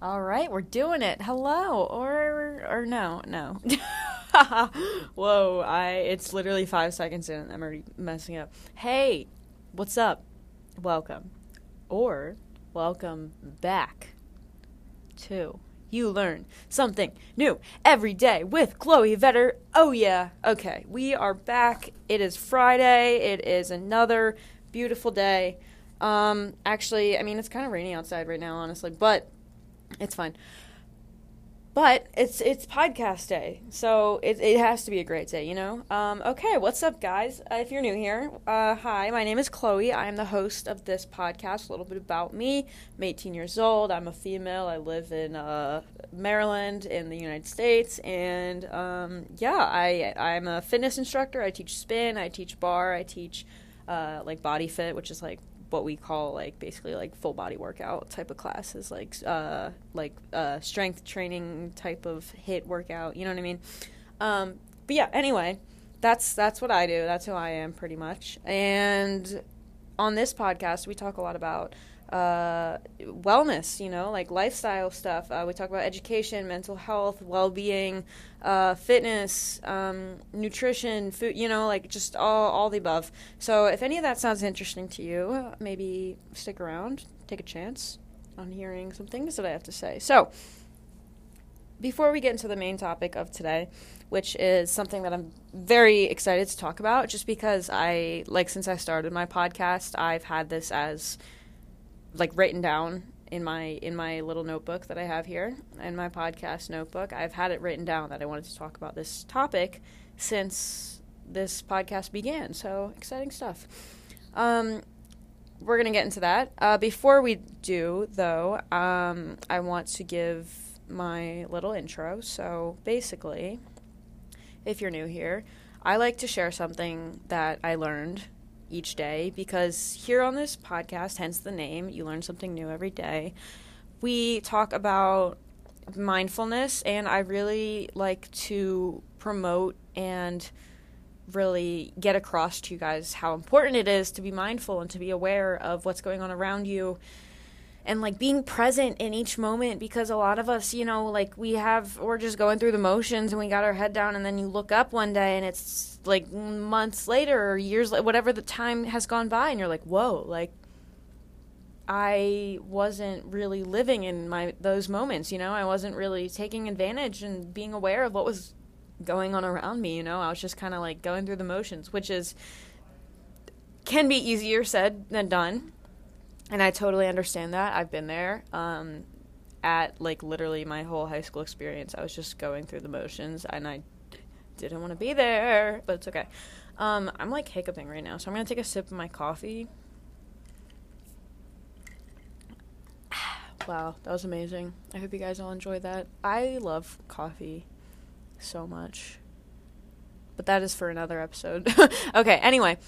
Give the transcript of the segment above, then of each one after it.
All right, we're doing it. Hello, or or no, no. Whoa, I it's literally five seconds in, I'm already messing up. Hey, what's up? Welcome, or welcome back to you learn something new every day with Chloe Vetter. Oh yeah, okay, we are back. It is Friday. It is another beautiful day. Um, actually, I mean it's kind of rainy outside right now, honestly, but it's fine. But it's it's podcast day, so it, it has to be a great day, you know. Um, okay, what's up, guys? Uh, if you're new here, uh, hi, my name is Chloe. I'm the host of this podcast. A little bit about me. I'm 18 years old. I'm a female. I live in uh, Maryland in the United States, and um, yeah, I I'm a fitness instructor. I teach spin. I teach barre. I teach uh, like body fit, which is like what we call like basically like full body workout type of classes, like uh, like uh, strength training type of HIIT workout. You know what I mean? Um, but yeah, anyway, that's that's what I do. That's who I am pretty much. And on this podcast, we talk a lot about uh, wellness, you know, like lifestyle stuff. Uh, we talk about education, mental health, well being, uh, fitness, um, nutrition, food, you know, like just all, all the above. So if any of that sounds interesting to you, maybe stick around, take a chance on hearing some things that I have to say. So before we get into the main topic of today, which is something that I'm very excited to talk about, just because I, like, since I started my podcast, I've had this as like written down in my in my little notebook that I have here in my podcast notebook. I've had it written down that I wanted to talk about this topic since this podcast began. So exciting stuff. Um, we're gonna get into that. Uh, before we do, though, um, I want to give my little intro. So basically, if you're new here, I like to share something that I learned each day because here on this podcast, hence the name, you learn something new every day. We talk about mindfulness, and I really like to promote and really get across to you guys how important it is to be mindful and to be aware of what's going on around you and like being present in each moment because a lot of us, you know, like we have, we're just going through the motions and we got our head down, and then you look up one day and it's like months later or years, whatever the time has gone by, and you're like, whoa, like I wasn't really living in my those moments, you know, I wasn't really taking advantage and being aware of what was going on around me, you know, I was just kind of like going through the motions, which is can be easier said than done and I totally understand that. I've been there. Um, at like literally my whole high school experience, I was just going through the motions, and I didn't want to be there, but it's okay. Um, I'm like hiccuping right now, so I'm gonna take a sip of my coffee. wow, that was amazing. I hope you guys all enjoyed that. I love coffee so much. But that is for another episode. okay, anyway,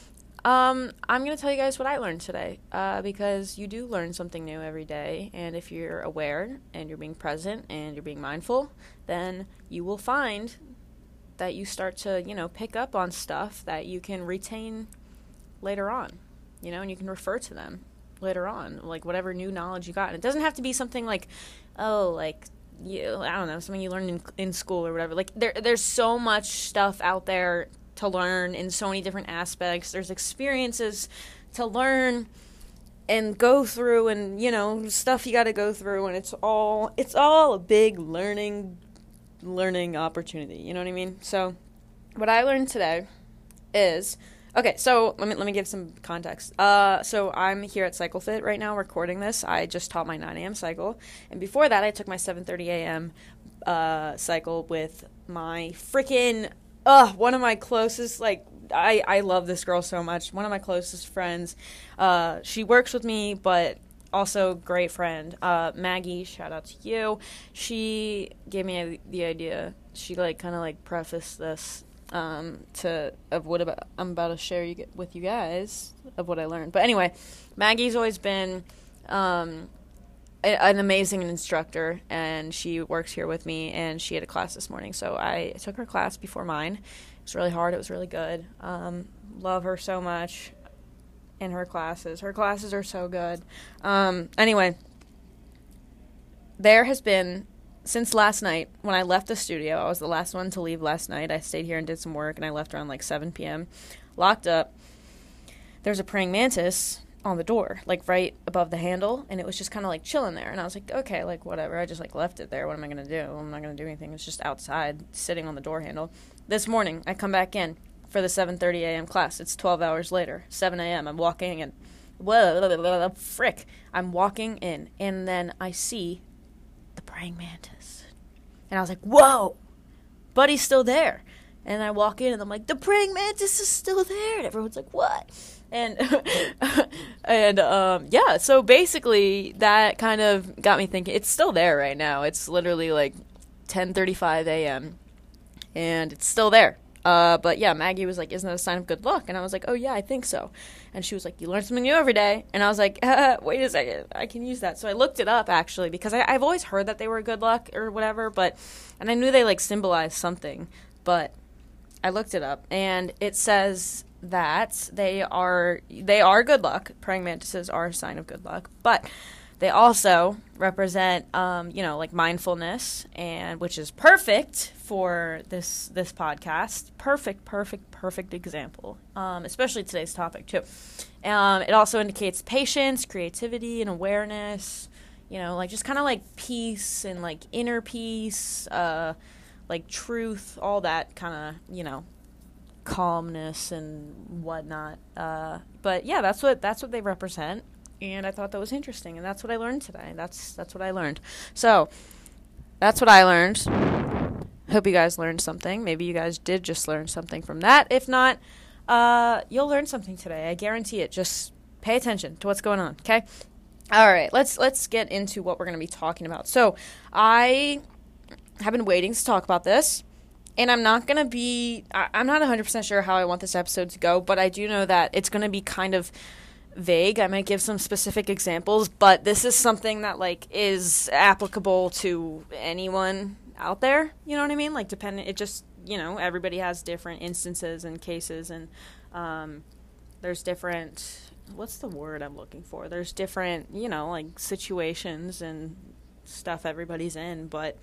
um, I'm going to tell you guys what I learned today uh, because you do learn something new every day. And if you're aware and you're being present and you're being mindful, then you will find that you start to, you know, pick up on stuff that you can retain later on, you know, and you can refer to them later on, like whatever new knowledge you got. And it doesn't have to be something like, oh, like, you, I don't know, something you learned in, in school or whatever. Like, there, there's so much stuff out there to learn in so many different aspects. There's experiences to learn and go through and you know stuff you got to go through and it's all it's all a big learning learning opportunity you know what i mean? So what i learned today is okay so let me let me give some context. Uh so i'm here at cyclefit right now recording this. I just taught my 9 a.m cycle and before that i took my 7.30 a.m uh cycle with my freaking uh, one of my closest, like, I, I love this girl so much. One of my closest friends. Uh, she works with me, but also great friend. Uh, Maggie, shout out to you. She gave me the idea. She like kind of like prefaced this um, to of what about, I'm about to share you, with you guys of what I learned. But anyway, Maggie's always been um, an amazing instructor and she works here with me and she had a class this morning so i took her class before mine it was really hard it was really good um, love her so much in her classes her classes are so good um, anyway there has been since last night when I left the studio. I was the last one to leave last night. I stayed here and did some work, and I left around like 7 p.m. Locked up. There's a praying mantis on the door, like right above the handle, and it was just kind of like chilling there. And I was like, okay, like whatever. I just like left it there. What am I gonna do? I'm not gonna do anything. It's just outside, sitting on the door handle. This morning, I come back in for the 7:30 a.m. class. It's 12 hours later, 7 a.m. I'm walking in. Whoa, frick! I'm walking in, and then I see the praying mantis, and I was like, whoa, Buddy's still there. And I walk in, and I'm like, the praying mantis is still there, and everyone's like, what? And and um, yeah so basically that kind of got me thinking it's still there right now. It's literally like 10:35 a.m. and it's still there. Uh, but yeah Maggie was like isn't that a sign of good luck? And I was like oh yeah I think so. And she was like you learn something new every day. And I was like uh, wait a second I can use that. So I looked it up actually because I, I've always heard that they were good luck or whatever but and I knew they like symbolized something but I looked it up and it says that they are they are good luck. Praying mantises are a sign of good luck, but they also represent um, you know like mindfulness and which is perfect for this this podcast perfect perfect perfect example um, especially today's topic too um, it also indicates patience creativity and awareness you know like just kind of like peace and like inner peace uh, like truth all that kind of you know calmness and whatnot. Uh, but yeah, that's what that's what they represent, and I thought that was interesting, and that's what I learned today. That's that's what I learned. So that's what I learned. Hope you guys learned something. Maybe you guys did just learn something from that. If not, uh, you'll learn something today. I guarantee it. Just pay attention to what's going on. Okay. All right. Let's let's get into what we're going to be talking about. So I have been waiting to talk about this and I'm not gonna be. I, am not 100 percent sure how I want this episode to go, but I do know that it's gonna be kind of vague. I might give some specific examples, but this is something that like is applicable to anyone out there. You know what I mean? Like depending, it just you know everybody has different instances and cases, and um, there's different. What's the word I'm looking for? There's different, you know, like situations and stuff everybody's in, but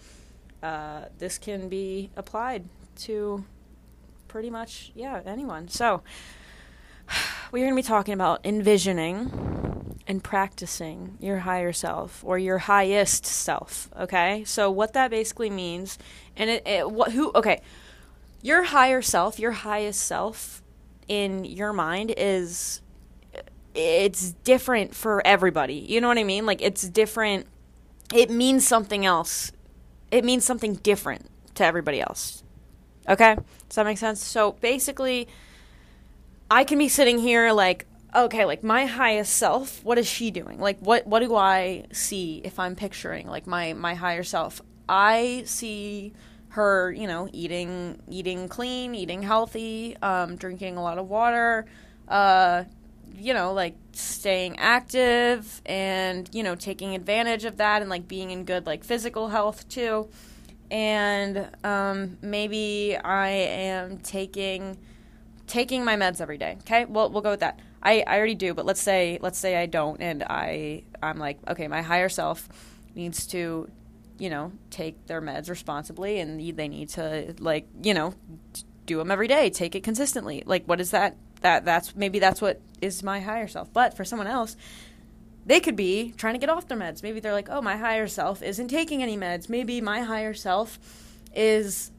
uh, this can be applied to pretty much yeah anyone. So we're going to be talking about envisioning and practicing your higher self or your highest self. Okay, so what that basically means, and it, it what who okay, your higher self, your highest self in your mind is it's different for everybody. You know what I mean? Like it's different. It means something else it means something different to everybody else. Okay? Does that make sense? So basically, I can be sitting here like, okay, like my highest self, what is she doing? Like what what do I see if I'm picturing like my my higher self? I see her, you know, eating eating clean, eating healthy, um, drinking a lot of water, uh, you know, like staying active and, you know, taking advantage of that and like being in good like physical health too. And um, maybe I am taking taking my meds every day. Okay? Well, we'll go with that. I, I already do, but let's say let's say I don't and I I'm like, okay, my higher self needs to you know, take their meds responsibly and they need to like, you know, do them every day, take it consistently. Like what is that that that's maybe that's what is my higher self. But for someone else, they could be trying to get off their meds. Maybe they're like, "Oh, my higher self isn't taking any meds. Maybe my higher self is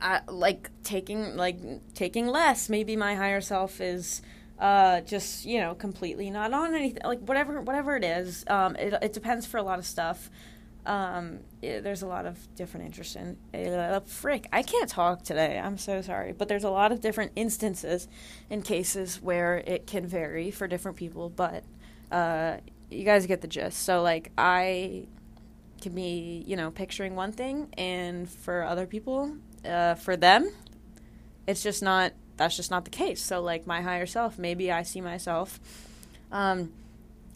uh, like taking like taking less. Maybe my higher self is uh, just you know completely not on anything. Like whatever whatever it is. Um, it it depends for a lot of stuff. Um, it, there's a lot of different interests in uh, frick i can't talk today. I'm so sorry. But there's a lot of different instances and cases where it can vary for different people but uh, you guys get the gist. So like i can be you know picturing one thing and for other people uh, for them it's just not that's just not the case. So like my higher self maybe i see myself um,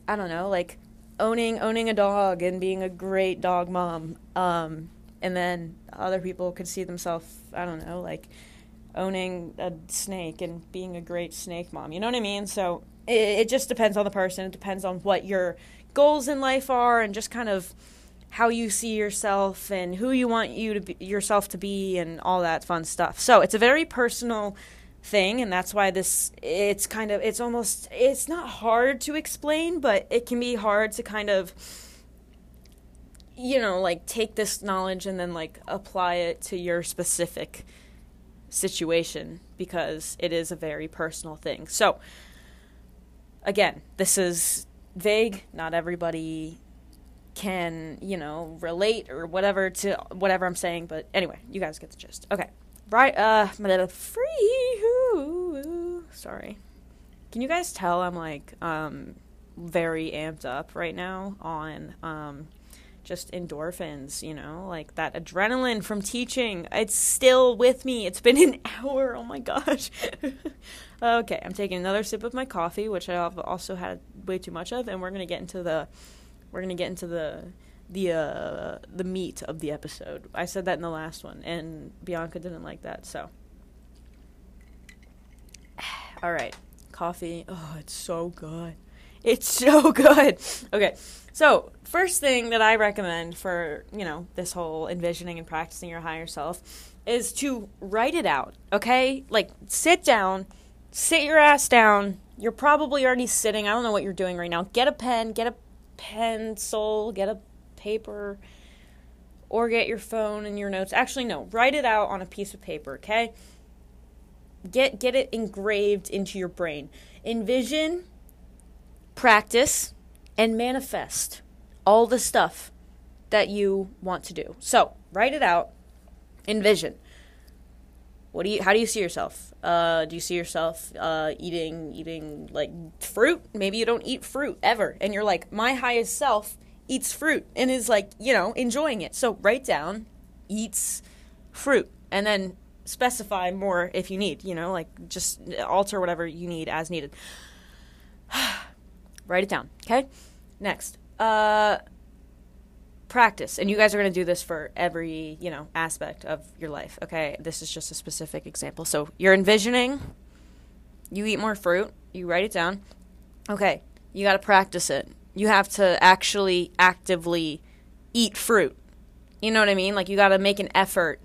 i don't know like owning owning a dog and being a great dog mom. Um, and then other people could see themselves, I don't know, like owning a snake and being a great snake mom. You know what I mean? So it, it just depends on the person. It depends on what your goals in life are and just kind of how you see yourself and who you want you to be, yourself to be and all that fun stuff. So it's a very personal thing and that's why this it's kind of it's almost it's not hard to explain, but it can be hard to kind of you know, like take this knowledge and then like apply it to your specific situation because it is a very personal thing. So again, this is vague, not everybody can, you know, relate or whatever to whatever I'm saying. But anyway, you guys get the gist. Okay. Right, uh, free. Sorry. Can you guys tell I'm like, um, very amped up right now on, um, just endorphins, you know, like that adrenaline from teaching. It's still with me. It's been an hour. Oh my gosh. okay, I'm taking another sip of my coffee, which I've also had way too much of, and we're to get into the we're gonna get into the the uh, the meat of the episode. I said that in the last one, and Bianca didn't like that. So, all right, coffee. Oh, it's so good. It's so good. Okay, so first thing that I recommend for you know this whole envisioning and practicing your higher self is to write it out. Okay, like sit down, sit your ass down. You're probably already sitting. I don't know what you're doing right now. Get a pen, get a pencil, get a paper, or get your phone and your notes. Actually, no, write it out on a piece of paper, okay? Get get it engraved into your brain. Envision, practice, and manifest all the stuff that you want to do. So, write it out. Envision. What do you? How do you see yourself? Uh, do you see yourself uh, eating eating like fruit? Maybe you don't eat fruit ever, and you're like, my highest self eats fruit and is like, you know, enjoying it. So write down eats fruit, and then specify more if you need. You know, like just alter whatever you need as needed. write it down. Okay. Next. Uh, practice and you guys are going to do this for every you know aspect of your life okay this is just a specific example so you're envisioning you eat more fruit you write it down okay you got to practice it you have to actually actively eat fruit. You know what i mean? Like you got to make an effort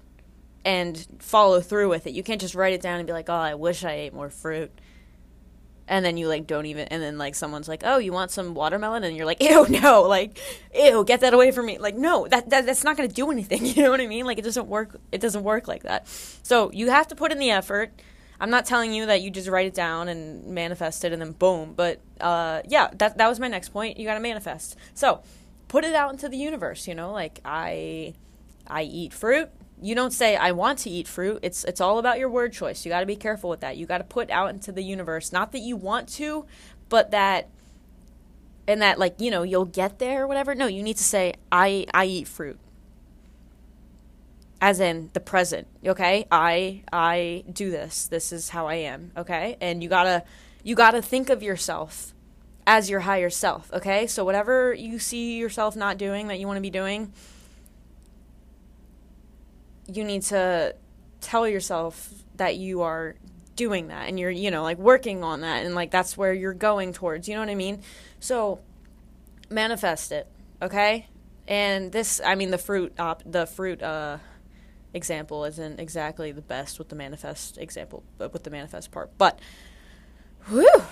and follow through with it. You can't just write it down and be like oh i wish i ate more fruit. And then you like don't even and then like someone's like oh you want some watermelon? And you're like ew no like ew get that away from me. Like no that, that that's not going to do anything you know what i mean? Like it doesn't work it doesn't work like that. So you have to put in the effort i'm not telling you that you just write it down and manifest it and then boom but uh, yeah that that was my next point you got to manifest so put it out into the universe you know like i i eat fruit you don't say I want to eat fruit. It's it's all about your word choice. You got to be careful with that. You got to put out into the universe not that you want to, but that and that like, you know, you'll get there or whatever. No, you need to say I I eat fruit. As in the present, okay? I I do this. This is how I am, okay? And you got to you got to think of yourself as your higher self, okay? So whatever you see yourself not doing that you want to be doing, you need to tell yourself that you are doing that and you're you know like working on that and like that's where you're going towards you know what i mean so manifest it okay and this i mean the fruit op, the fruit uh example isn't exactly the best with the manifest example but with the manifest part but whew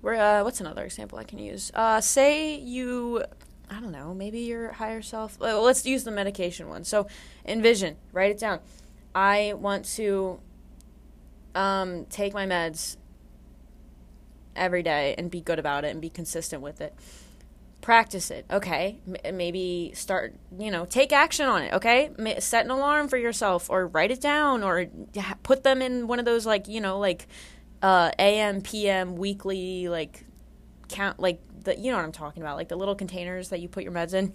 where uh, what's another example i can use uh say you I don't know, maybe your higher self. Well, let's use the medication one. So, envision, write it down. I want to um, take my meds every day and be good about it and be consistent with it. Practice it, okay? M- maybe start, you know, take action on it, okay? M- set an alarm for yourself or write it down or put them in one of those, like, you know, like uh, AM, PM, weekly, like, count, like the you know what I'm talking about, like the little containers that you put your meds in.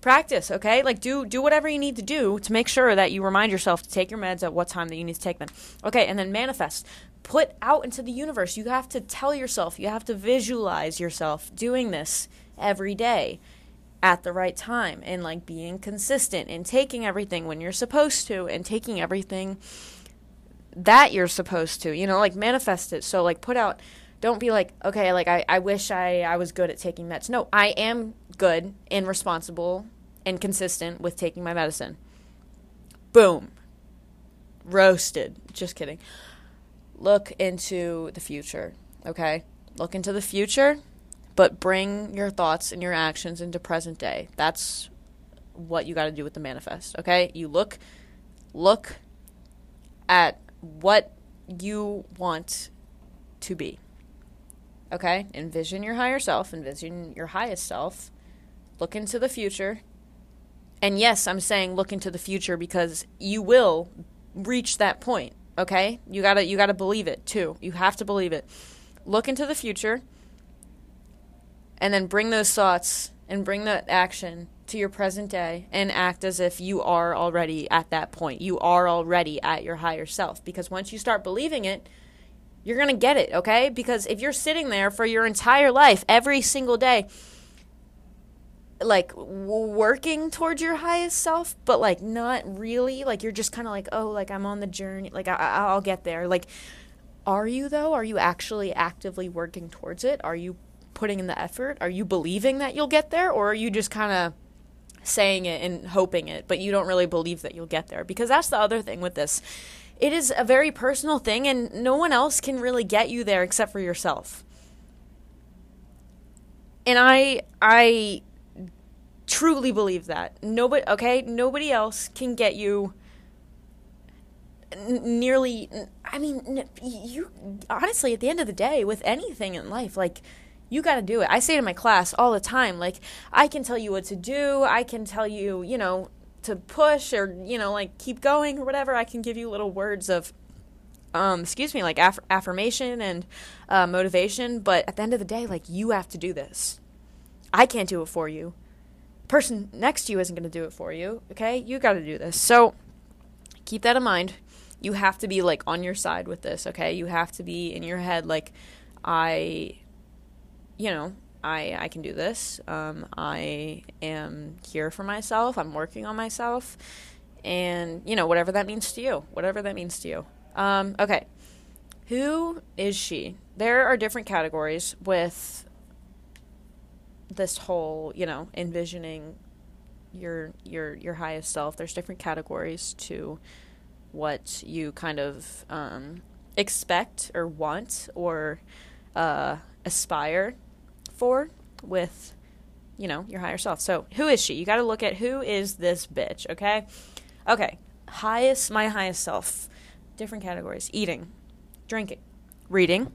Practice, okay? Like do do whatever you need to do to make sure that you remind yourself to take your meds at what time that you need to take them. Okay, and then manifest. Put out into the universe. You have to tell yourself, you have to visualize yourself doing this every day at the right time and like being consistent and taking everything when you're supposed to and taking everything that you're supposed to, you know, like manifest it. So like put out don't be like, okay, like I, I wish I, I was good at taking meds. No, I am good and responsible and consistent with taking my medicine. Boom. Roasted. Just kidding. Look into the future, okay? Look into the future, but bring your thoughts and your actions into present day. That's what you got to do with the manifest, okay? You look look at what you want to be. Okay? Envision your higher self, envision your highest self. Look into the future. And yes, I'm saying look into the future because you will reach that point, okay? You got to you got to believe it too. You have to believe it. Look into the future and then bring those thoughts and bring that action to your present day and act as if you are already at that point. You are already at your higher self. Because once you start believing it, you're going to get it, okay? Because if you're sitting there for your entire life, every single day, like working towards your highest self, but like not really, like you're just kind of like, oh, like I'm on the journey, like I- I'll get there. Like, are you though? Are you actually actively working towards it? Are you putting in the effort? Are you believing that you'll get there? Or are you just kind of saying it and hoping it, but you don't really believe that you'll get there. Because that's the other thing with this. It is a very personal thing, and no one else can really get you there except for yourself. And I, I truly believe that nobody, okay, nobody else can get you nearly. I mean, you honestly, at the end of the day, with anything in life, like you got to do it. I say to my class all the time, like, I can tell you what to do. I can tell you, you know, to push or, you know, like keep going or whatever. I can give you little words of, um, excuse me, like aff- affirmation and uh, motivation. But at the end of the day, like, you have to do this. I can't do it for you. The person next to you isn't going to do it for you. Okay. You got to do this. So keep that in mind. You have to be like on your side with this. Okay. You have to be in your head, like, I you know, I I can do this. Um, I am here for myself. I'm working on myself, and you know whatever that means to you. Whatever that means to you. Um, okay, who is she? There are different categories with this whole you know envisioning your your your highest self. There's different categories to what you kind of um, expect or want or uh, aspire for with you know your higher self. So who is she? You got to look at who is this bitch okay? Okay highest my highest self. Different categories. Eating drinking reading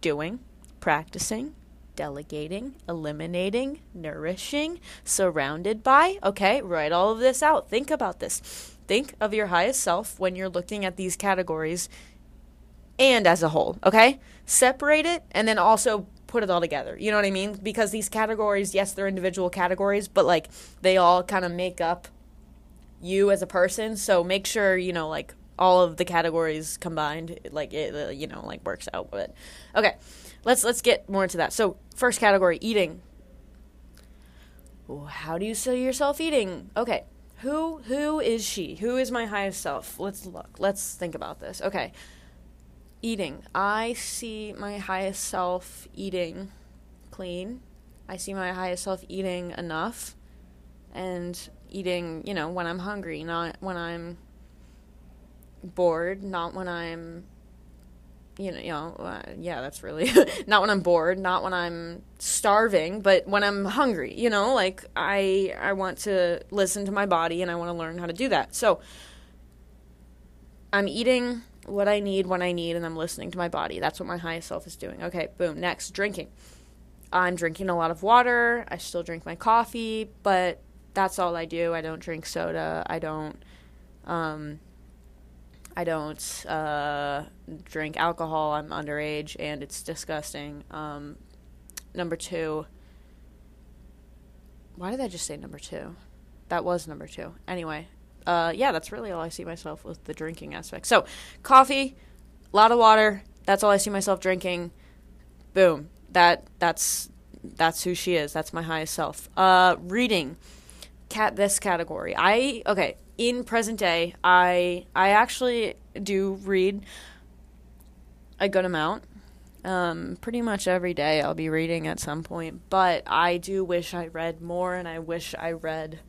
doing practicing delegating eliminating nourishing surrounded by. Okay write all of this out. Think about this. Think of your highest self when you're looking at these categories and as a whole okay? Separate it and then also put it all together. You know what I mean? Because these categories, yes, they're individual categories, but like they all kind of make up you as a person. So make sure, you know, like all of the categories combined, like it, uh, you know, like works out but. Okay, let's let's get more into that. So first category, eating. How do you see yourself eating? Okay, who who is she? Who is my highest self? Let's look. Let's think about this. Okay eating. I see my highest self eating clean. I see my highest self eating enough and eating, you know, when I'm hungry, not when I'm bored, not when I'm you know, you know, uh, yeah, that's really not when I'm bored, not when I'm starving, but when I'm hungry, you know, like I I want to listen to my body and I want to learn how to do that. So I'm eating what I need when I need, and I'm listening to my body. That's what my highest self is doing. Okay, boom. Next, drinking. I'm drinking a lot of water. I still drink my coffee, but that's all I do. I don't drink soda. I don't. Um, I don't uh, drink alcohol. I'm underage, and it's disgusting. Um, number two. Why did I just say number two? That was number two. Anyway, uh, yeah, that's really all I see myself with the drinking aspect. So, coffee, a lot of water. That's all I see myself drinking. Boom. That that's that's who she is. That's my highest self. Uh, reading, cat this category. I okay. In present day, I I actually do read a good amount. Um, pretty much every day I'll be reading at some point, but I do wish I read more, and I wish I read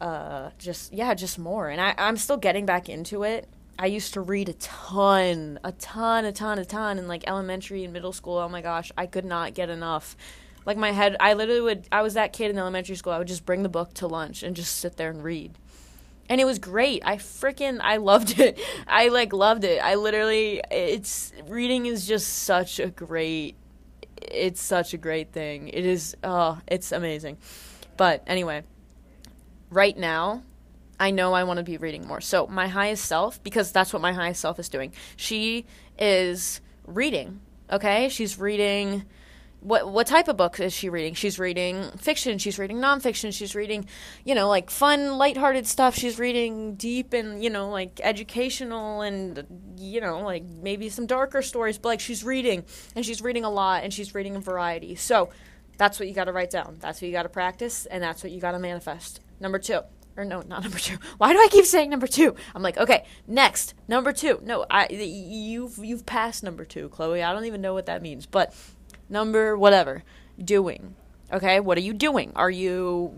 uh, just yeah, just more. And I, I'm still getting back into it. I used to read a ton, a ton, a ton, a ton in like elementary and middle school. Oh my gosh, I could not get enough. Like my head, I literally would. I was that kid in elementary school. I would just bring the book to lunch and just sit there and read and it was great. I freaking I loved it. I like loved it. I literally it's reading is just such a great it's such a great thing. It is oh, it's amazing. But anyway, right now I know I want to be reading more. So my highest self because that's what my highest self is doing. She is reading. Okay? She's reading what what type of books is she reading? She's reading fiction, she's reading nonfiction, she's reading, you know, like fun, lighthearted stuff. She's reading deep and, you know, like educational and you know, like maybe some darker stories, but like she's reading and she's reading a lot and she's reading a variety. So that's what you gotta write down. That's what you gotta practice and that's what you gotta manifest. Number two. Or no, not number two. Why do I keep saying number two? I'm like, okay, next, number two. No, I you've you've passed number two, Chloe. I don't even know what that means, but number whatever. Doing. Okay what are you doing? Are you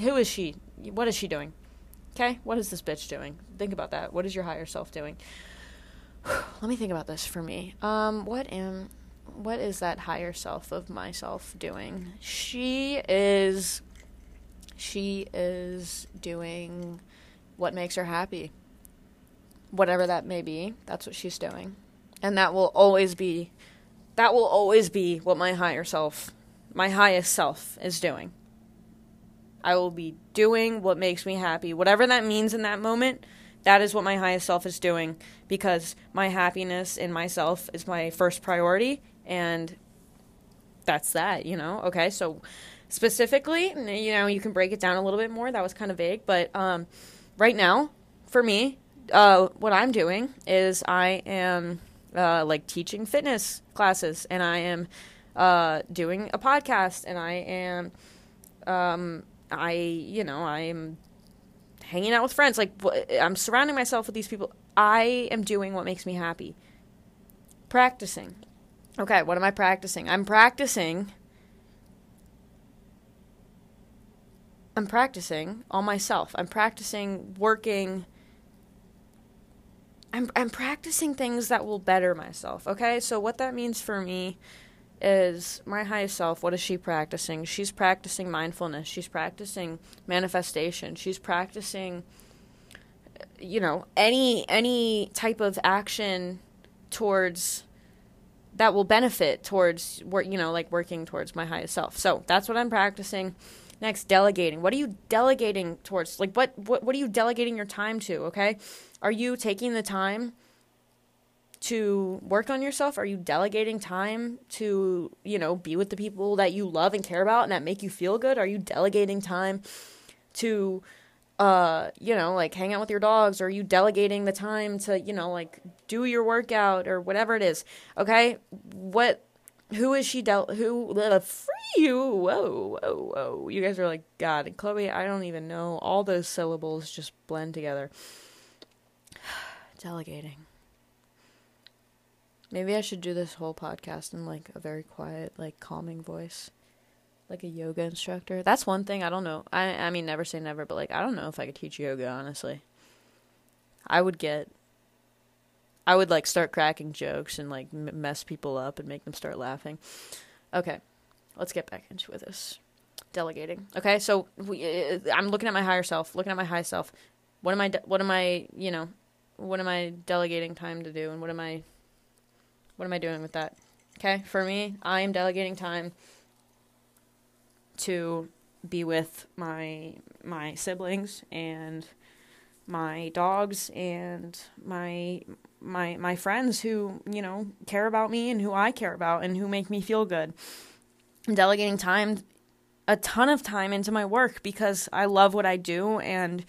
who is she? What is she doing? Okay what is this bitch doing? Think about that. What is your higher self doing? Let me think about this for me. Um what am what is that higher self of myself doing? She is she is doing what makes her happy whatever that may be that's what she's doing and that will always be that will always be what my higher self, my highest self, is doing. I will be doing what makes me happy. Whatever that means in that moment, that is what my highest self is doing because my happiness in myself is my first priority. And that's that, you know? Okay, so specifically, you know, you can break it down a little bit more. That was kind of vague. But um, right now, for me, uh, what I'm doing is I am uh, like teaching fitness classes, and I am uh, doing a podcast, and I am, um, I you know, I am hanging out with friends. Like I'm surrounding myself with these people. I am doing what makes me happy. Practicing. Okay, what am I practicing? I'm practicing. I'm practicing on myself. I'm practicing working I'm I'm practicing things that will better myself. Okay, so what that means for me is my highest self. What is she practicing? She's practicing mindfulness. She's practicing manifestation. She's practicing, you know, any any type of action towards that will benefit towards work. You know, like working towards my highest self. So that's what I'm practicing. Next, delegating. What are you delegating towards? Like, what, what, what are you delegating your time to? Okay. Are you taking the time to work on yourself? Are you delegating time to, you know, be with the people that you love and care about and that make you feel good? Are you delegating time to, uh, you know, like hang out with your dogs? Are you delegating the time to, you know, like do your workout or whatever it is? Okay. What who is she dealt who uh, free you whoa whoa whoa. You guys are like god chloe i don't even know. All those syllables just blend together. Delegating. Maybe i should do this whole podcast in like a very quiet like calming voice. Like a yoga instructor. That's one thing i don't know. I i mean never say never but like i don't know if i could teach yoga honestly. I would get I would like start cracking jokes and like m- mess people up and make them start laughing. Okay, let's get back into this. Delegating. Okay, so we, uh, I'm looking at my higher self, looking at my high self. What am I? De- what am I? You know, what am I delegating time to do, and what am I? What am I doing with that? Okay, for me, I am delegating time to be with my my siblings and my dogs and my my my friends who you know care about me and who I care about and who make me feel good. I'm delegating time, a ton of time into my work because I love what I do and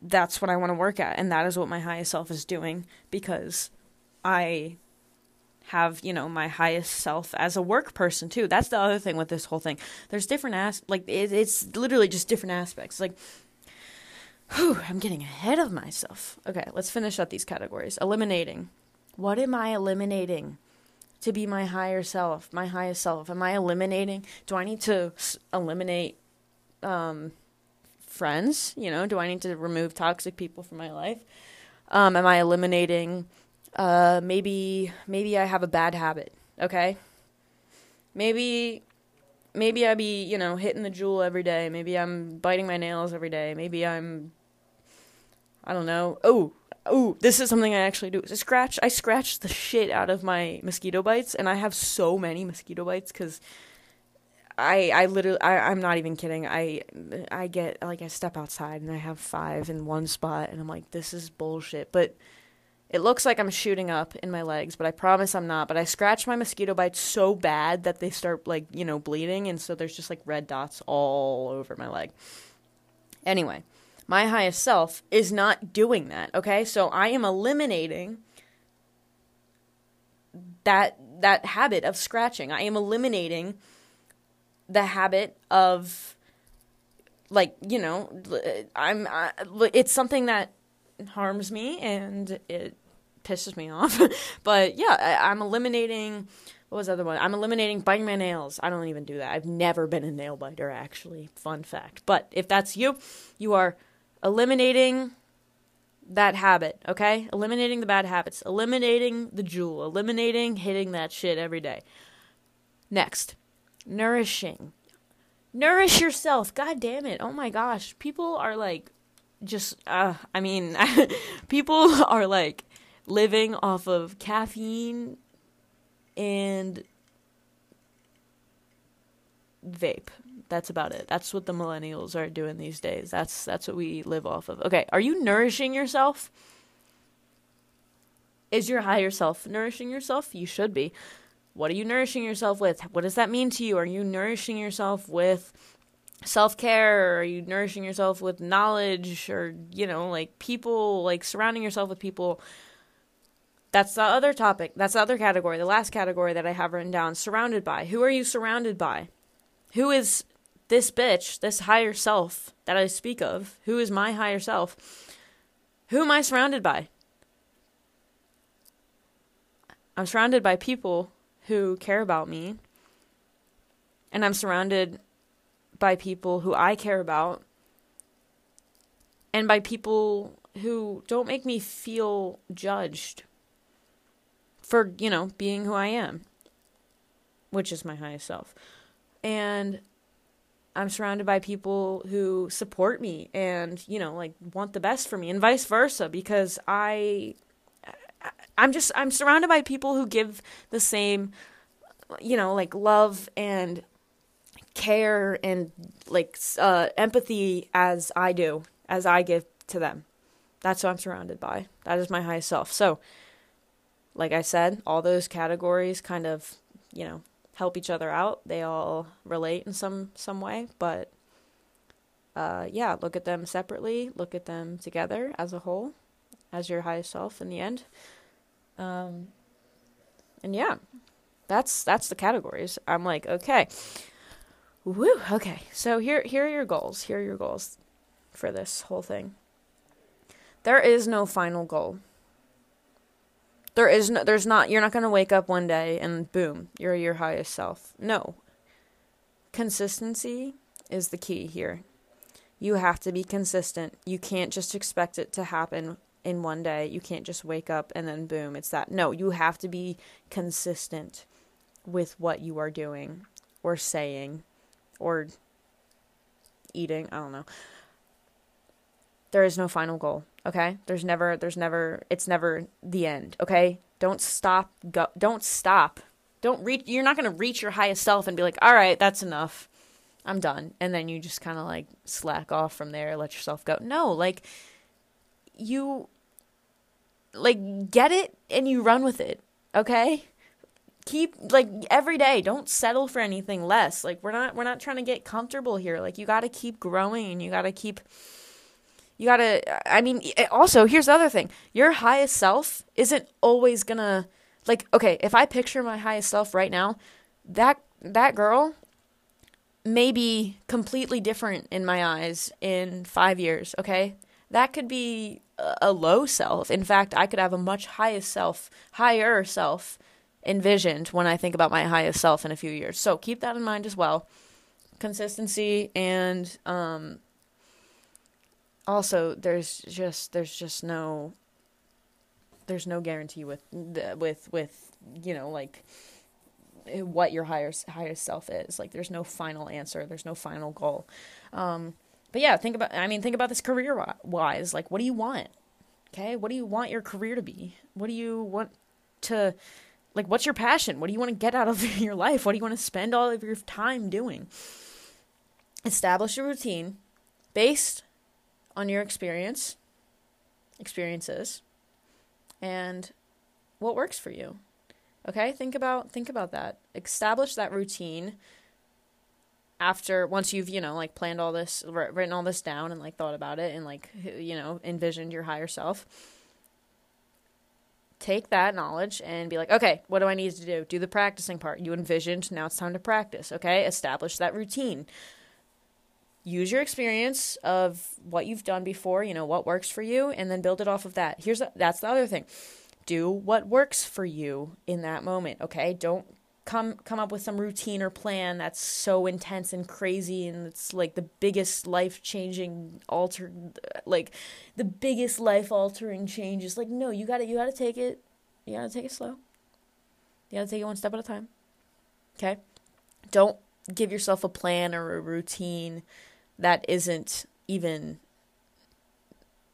that's what I want to work at and that is what my highest self is doing because I have you know my highest self as a work person too. That's the other thing with this whole thing. There's different as like it, it's literally just different aspects. Like Whew, I'm getting ahead of myself. Okay, let's finish up these categories. Eliminating. What am I eliminating to be my higher self, my highest self? Am I eliminating? Do I need to eliminate, um, friends? You know, do I need to remove toxic people from my life? Um, am I eliminating? Uh, maybe maybe I have a bad habit. Okay. Maybe maybe I be you know hitting the Juul every day. Maybe I'm biting my nails every day. Maybe I'm I don't know. Oh oh, this is something I actually do. Scratch I scratch the shit out of my mosquito bites, and I have so many mosquito bites because I I literally I, I'm not even kidding. I I get like I step outside and I have five in one spot and I'm like, this is bullshit. But it looks like I'm shooting up in my legs, but I promise I'm not. But I scratch my mosquito bites so bad that they start like, you know, bleeding and so there's just like red dots all over my leg. Anyway, my highest self is not doing that, okay? So I am eliminating that that habit of scratching. I am eliminating the habit of like you know i'm I, it's something that harms me and it pisses me off. But yeah I, i'm eliminating what was the other one? I'm eliminating biting my nails. I don't even do that. I've never been a nail biter actually. Fun fact. But if that's you you are eliminating that habit okay eliminating the bad habits eliminating the Juul, eliminating hitting that shit every day next nourishing. Nourish yourself. God damn it. Oh my gosh. People are like just uh I mean people are like living off of caffeine and vape. That's about it. That's what the millennials are doing these days. That's that's what we live off of. Okay, are you nourishing yourself? Is your higher self nourishing yourself? You should be. What are you nourishing yourself with? What does that mean to you? Are you nourishing yourself with self care? Are you nourishing yourself with knowledge or, you know, like people, like surrounding yourself with people? That's the other topic. That's the other category, the last category that I have written down. Surrounded by. Who are you surrounded by? Who is this bitch, this higher self that I speak of? Who is my higher self? Who am I surrounded by? I'm surrounded by people who care about me. And I'm surrounded by people who I care about and by people who don't make me feel judged for, you know, being who I am, which is my highest self. And I'm surrounded by people who support me and, you know, like want the best for me and vice versa because I I'm just I'm surrounded by people who give the same you know like love and care and like uh, empathy as I do as I give to them. That's what I'm surrounded by. That is my highest self. So, like I said, all those categories kind of, you know, help each other out. They all relate in some some way, but uh, yeah, look at them separately, look at them together as a whole, as your highest self in the end. Um, and yeah, that's that's the categories. I'm like, okay, woo, okay. So here here are your goals. Here are your goals for this whole thing. There is no final goal. There is no. There's not. You're not gonna wake up one day and boom, you're your highest self. No. Consistency is the key here. You have to be consistent. You can't just expect it to happen in one day. You can't just wake up and then boom, it's that. No, you have to be consistent with what you are doing or saying or eating. I don't know. There is no final goal, okay? There's never there's never it's never the end, okay? Don't stop go don't stop. Don't reach you're not going to reach your highest self and be like, "All right, that's enough. I'm done." And then you just kind of like slack off from there, let yourself go. No, like you like get it and you run with it, okay? Keep like every day, don't settle for anything less. Like we're not we're not trying to get comfortable here. Like you got to keep growing and you got to keep you got to I mean also, here's the other thing. Your highest self isn't always to like okay, if I picture my highest self right now, that that girl may be completely different in my eyes in 5 years, okay? That could be a low self. In fact, I could have a much highest self, higher self envisioned when I think about my highest self in a few years. So keep that in mind as well. Consistency and um, also there's just there's just no there's no guarantee with with with you know like what your higher highest self is. Like there's no final answer. There's no final goal. Um, but yeah think about i mean think about this career wise. Like what do you want? Okay? What do you want your career to be? What do you want to like what's your passion? What do you want to get out of your life? What do you want to spend all of your time doing? Establish a routine based on your experience, experiences, and what works for you. Okay? Think about think about that. Establish that routine after once you've, you know, like planned all this, written all this down and like thought about it and like you know, envisioned your higher self. Take that knowledge and be like, okay, what do I need to do? Do the practicing part. You envisioned, now it's time to practice. Okay? Establish that routine use your experience of what you've done before, you know, what works for you, and then build it off of that. Here's the, that's the other thing. Do what works for you in that moment, okay? Don't come come up with some routine or plan that's so intense and crazy and it's like the biggest life-changing alter like the biggest life-altering changes. Like no, you got to you got to take it you got to take it slow. You got to take it one step at a time. Okay? Don't give yourself a plan or a routine that isn't even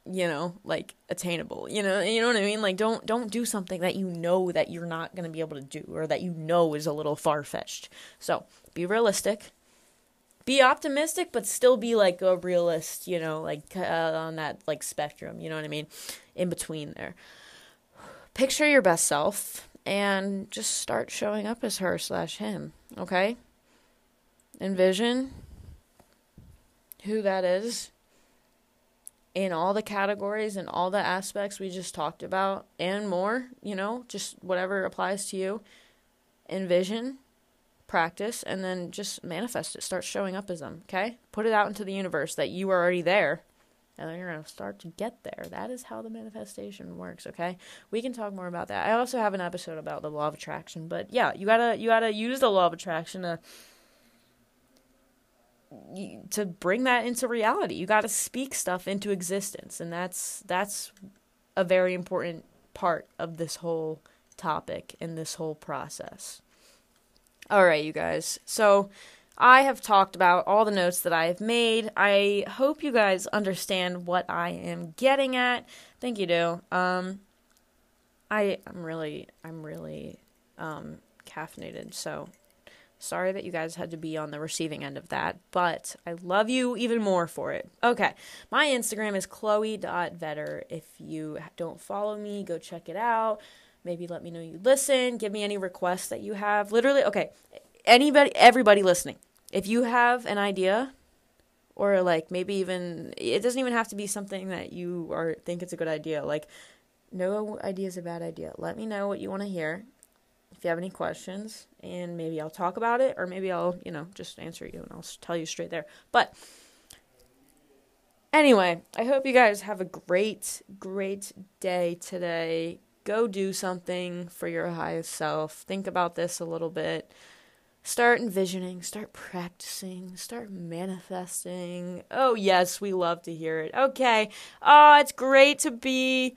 you know like attainable you know you know what i mean? Like don't don't do something that you know that you're not going to be able to do or that you know is a little far-fetched. So be realistic. Be optimistic but still be like a realist you know like uh, on that like spectrum you know what i mean? In between there. Picture your best self and just start showing up as her slash him okay? Envision who that is in all the categories and all the aspects we just talked about and more, you know, just whatever applies to you. Envision, practice, and then just manifest it. Start showing up as them, okay? Put it out into the universe that you are already there. And then you're going to start to get there. That is how the manifestation works, okay? We can talk more about that. I also have an episode about the law of attraction, but yeah, you got to you got to use the law of attraction to to bring that into reality. You got to speak stuff into existence, and that's that's a very important part of this whole topic and this whole process. All right, you guys. So I have talked about all the notes that I have made. I hope you guys understand what I am getting at. Think you do. Um I I'm really I'm really um caffeinated, so Sorry that you guys had to be on the receiving end of that, but I love you even more for it. Okay, my Instagram is chloe.vetter. If you don't follow me, go check it out. Maybe let me know you listen. Give me any requests that you have. Literally, okay, anybody, everybody listening, if you have an idea or like maybe even it doesn't even have to be something that you are think it's a good idea like no idea is a bad idea let me know what you want to hear if you have any questions, and maybe I'll talk about it, or maybe I'll, you know, just answer you and I'll tell you straight there. But anyway, I hope you guys have a great, great day today. Go do something for your highest self. Think about this a little bit. Start envisioning, start practicing, start manifesting. Oh, yes, we love to hear it. Okay. Oh, it's great to be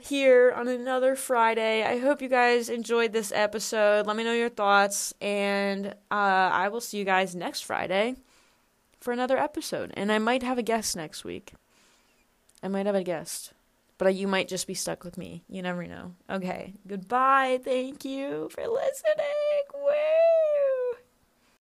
here on another Friday. I hope you guys enjoyed this episode. Let me know your thoughts, and uh, I will see you guys next Friday for another episode. And I might have a guest next week. I might have a guest, but you might just be stuck with me. You never know. Okay, goodbye. Thank you for listening. Woo!